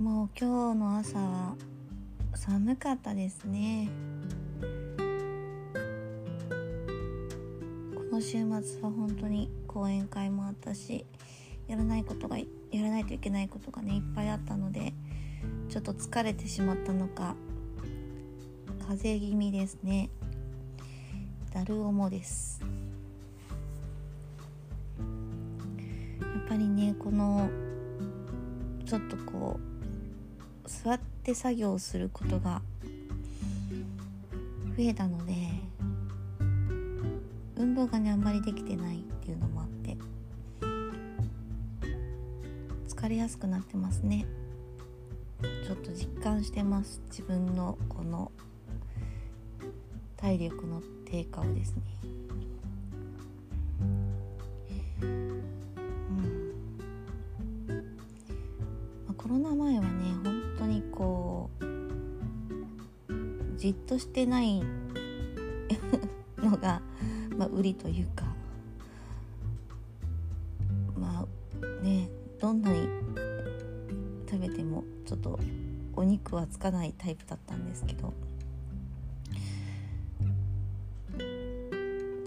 もう今日の朝は寒かったですね。この週末は本当に講演会もあったしやらないことがやらないといけないことがねいっぱいあったのでちょっと疲れてしまったのか風邪気味ですね。だるおもです。やっぱりねこのちょっとこう座って作業することが増えたので運動がねあんまりできてないっていうのもあって疲れやすくなってますねちょっと実感してます自分のこの体力の低下をですね。としてない のが、まあ、売りというかまあねどんなに食べてもちょっとお肉はつかないタイプだったんですけど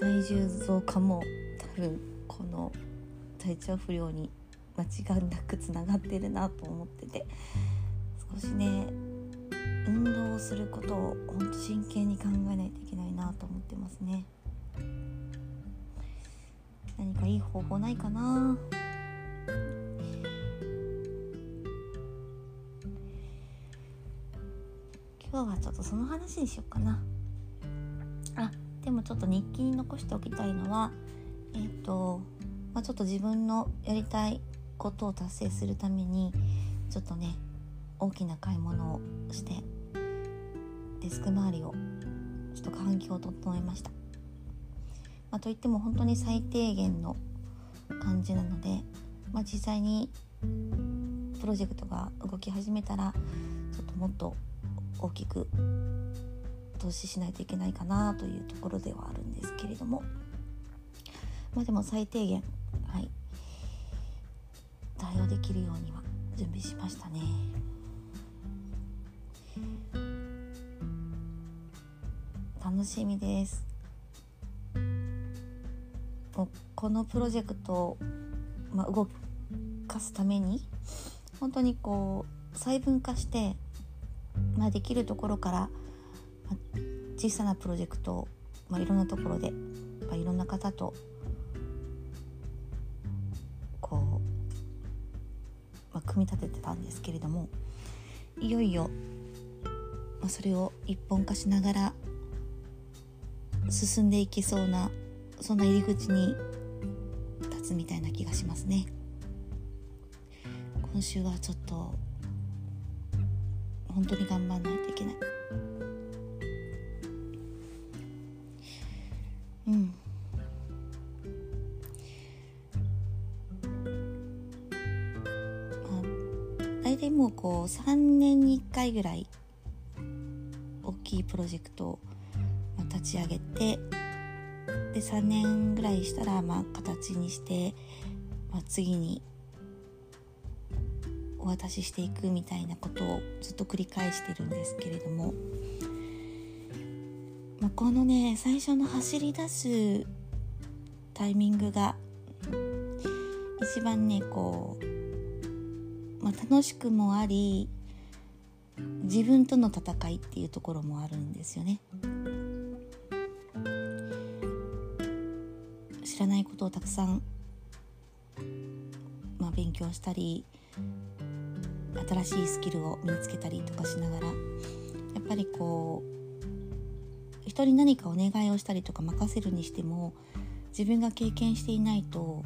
体重増加も多分この体調不良に間違いなくつながってるなと思ってて少しね運動をすることをほんと真剣に考えないといけないなと思ってますね。何かいい方法ないかな？今日はちょっとその話にしようかな。あでもちょっと日記に残しておきたいのはえっ、ー、と、まあ、ちょっと自分のやりたいことを達成するためにちょっとね大きな買い物をしてデスク周りをちょっと環境を整えました、まあ、といっても本当に最低限の感じなので、まあ、実際にプロジェクトが動き始めたらちょっともっと大きく投資しないといけないかなというところではあるんですけれどもまあでも最低限はい対応できるようには準備しましたね。楽しみです。もうこのプロジェクトを、まあ、動かすために本当にこう細分化してまあ、できるところから、まあ、小さなプロジェクトを、まあ、いろんなところで、まあ、いろんな方とこう、まあ、組み立ててたんですけれどもいよいよ、まあ、それを一本化しながら進んでいけそうなそんな入り口に立つみたいな気がしますね。今週はちょっと本当に頑張んないといけないうんまあ大体もうこう3年に1回ぐらい大きいプロジェクトを立ち上げてで3年ぐらいしたらまあ形にして、まあ、次にお渡ししていくみたいなことをずっと繰り返してるんですけれども、まあ、このね最初の走り出すタイミングが一番ねこう、まあ、楽しくもあり自分との戦いっていうところもあるんですよね。らないことをたくさん、まあ、勉強したり新しいスキルを身につけたりとかしながらやっぱりこう人に何かお願いをしたりとか任せるにしても自分が経験していないと、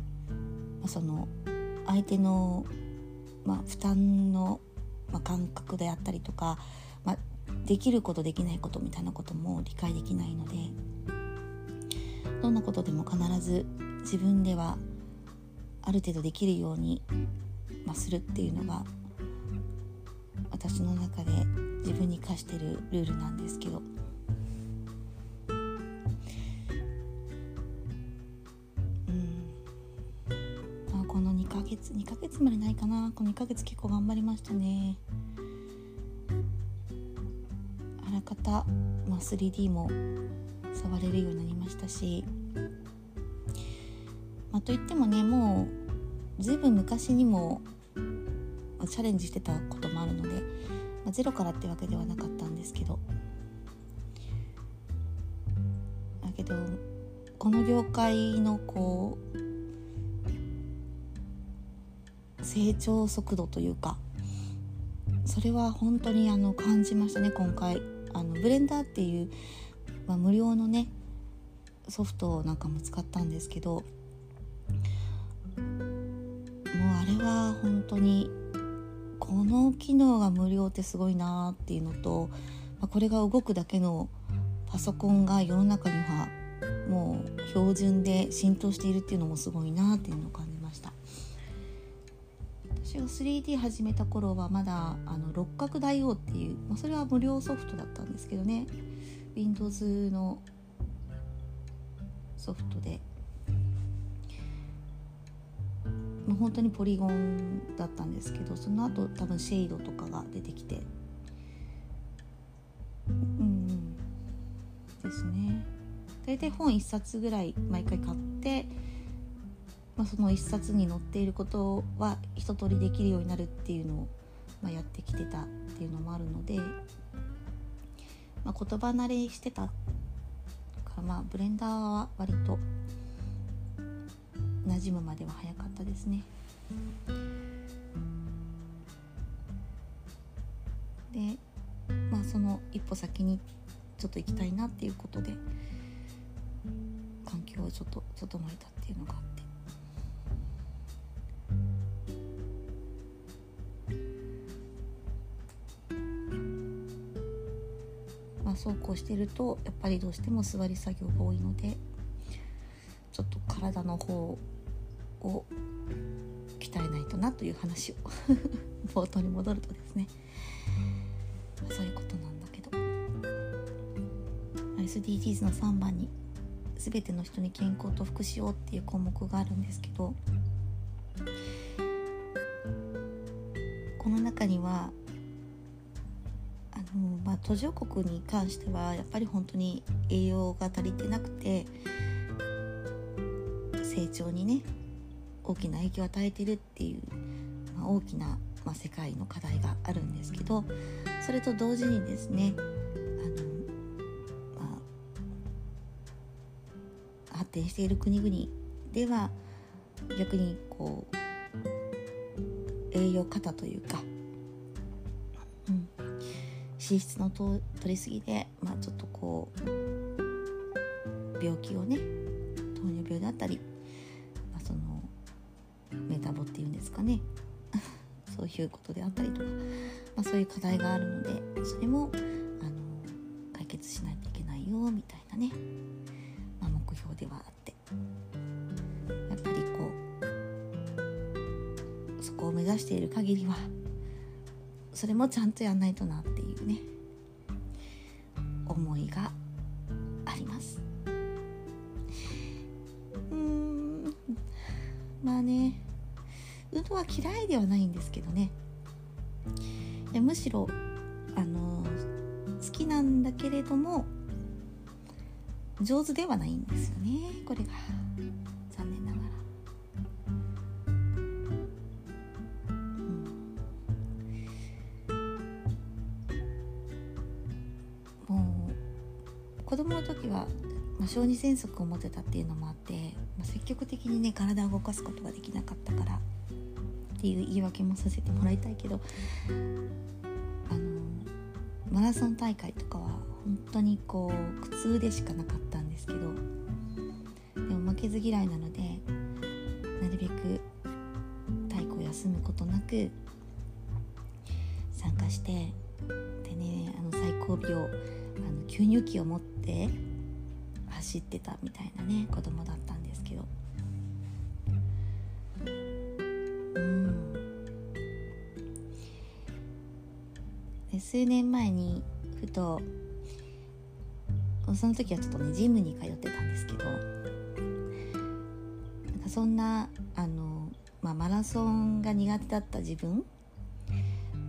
まあ、その相手の、まあ、負担の、まあ、感覚であったりとか、まあ、できることできないことみたいなことも理解できないのでどんなことでも必ず自分ではある程度できるように、まあ、するっていうのが私の中で自分に課してるルールなんですけど。うん。あこの2ヶ月2ヶ月までないかな。この2ヶ月結構頑張りましたね。あらかた、まあ、3D も触れるようになりましたし。まあ、といってもねもうずいぶん昔にもチャレンジしてたこともあるので、まあ、ゼロからってわけではなかったんですけど。だけどこの業界のこう成長速度というかそれは本当にあの感じましたね今回。あのブレンダーっていう、まあ、無料のねソフトなんかも使ったんですけどは本当にこの機能が無料ってすごいなっていうのと、ま、これが動くだけのパソコンが世の中にはもう標準で浸透しているっていうのもすごいなっていうのを感じました。私が 3D 始めた頃はまだあの六角大王っていう、ま、それは無料ソフトだったんですけどね。Windows のソフトで本当にポリゴンだったんですけどその後多分シェイドとかが出てきて。うんですね。大体本1冊ぐらい毎回買って、まあ、その1冊に載っていることは一通りできるようになるっていうのを、まあ、やってきてたっていうのもあるので、まあ、言葉慣れしてたからまあブレンダーは割と馴染むまでは早かったですね。でまあその一歩先にちょっと行きたいなっていうことで環境をちょっと整えたっていうのがあって。まあ、そうこうしてるとやっぱりどうしても座り作業が多いのでちょっと体の方を鍛えないとなという話を。冒頭に戻るとですね。そういうことなんだけど。SDGs の3番に「全ての人に健康と福祉を」っていう項目があるんですけど。この中にはあの、まあ、途上国に関してはやっぱり本当に栄養が足りてなくて成長にね大きな影響を与えてるっていう、まあ、大きな、まあ、世界の課題があるんですけどそれと同時にですねあの、まあ、発展している国々では逆にこう栄養過多というか、うん、脂質のと取りすぎで、まあ、ちょっとこう病気をね糖尿病だったりメタボっていうんですかね。そういうことであったりとか、まあ、そういう課題があるのでそれもあの解決しないといけないよみたいなね、まあ、目標ではあって。やっぱりこうそこを目指している限りはそれもちゃんとやんないとなっていうね。運動は嫌いではないんですけどね。むしろあの好きなんだけれども上手ではないんですよね。これが。残念ながら、うん、もう子供の時は、まあ、小児喘息を持ってたっていうのもあって、まあ、積極的にね体を動かすことができなかったからっていう言い訳もさせてもらいたいけどあのマラソン大会とかは本当にこう苦痛でしかなかったんですけどでも負けず嫌いなのでなるべく体育を休むことなく参加してでねあの最後尾をあの吸入器を持って走ってたみたいなね子供だったんですけど。数年前にふとその時はちょっとねジムに通ってたんですけどなんかそんなあの、まあ、マラソンが苦手だった自分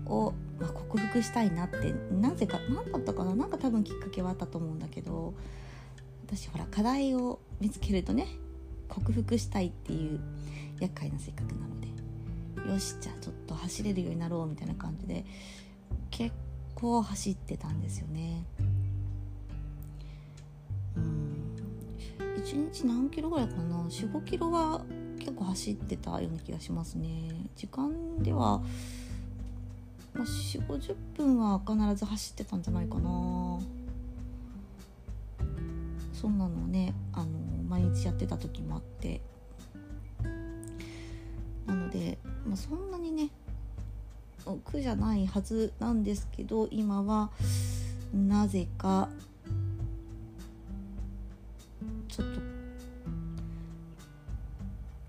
を、まあ、克服したいなってなぜか何だったかななんか多分きっかけはあったと思うんだけど私ほら課題を見つけるとね克服したいっていう厄介な性格なのでよしじゃあちょっと走れるようになろうみたいな感じで結構走ってたんですよね。うん。1日何キロぐらいかな？45キロは結構走ってたような気がしますね。時間では、まあ、4 5 0分は必ず走ってたんじゃないかな。そんなのねあの毎日やってた時もあって。なので、まあ、そんなにね苦じゃないはずなんですけど今はなぜかちょっと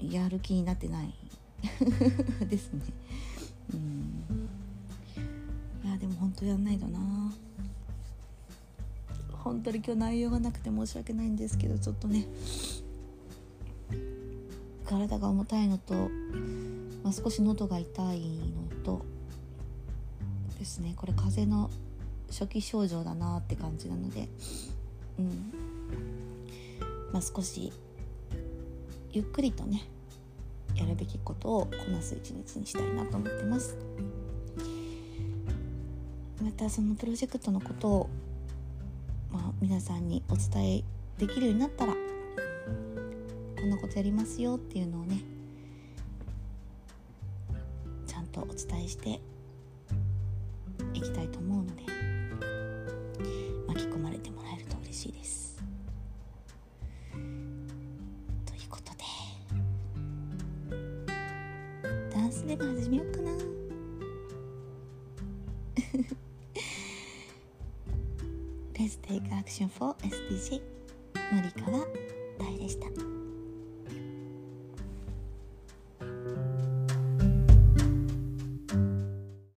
やる気になってない。ですね。うん。いやでも本当やんないとな。本当に今日内容がなくて申し訳ないんですけどちょっとね。体が重たいのと、まあ、少し喉が痛いのとですね。これ風邪の初期症状だなって感じなので。うん。まあ少しゆっくりとねやるべきことをこなす一日にしたいなと思ってます。またそのプロジェクトのことを、まあ、皆さんにお伝えできるようになったらこんなことやりますよっていうのをねちゃんとお伝えしてでダンスでも始めようかな Let's take action for SDG 森川。